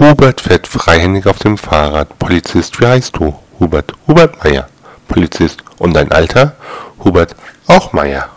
Hubert fährt freihändig auf dem Fahrrad. Polizist, wie heißt du? Hubert. Hubert Meier. Polizist. Und dein Alter? Hubert. Auch Meier.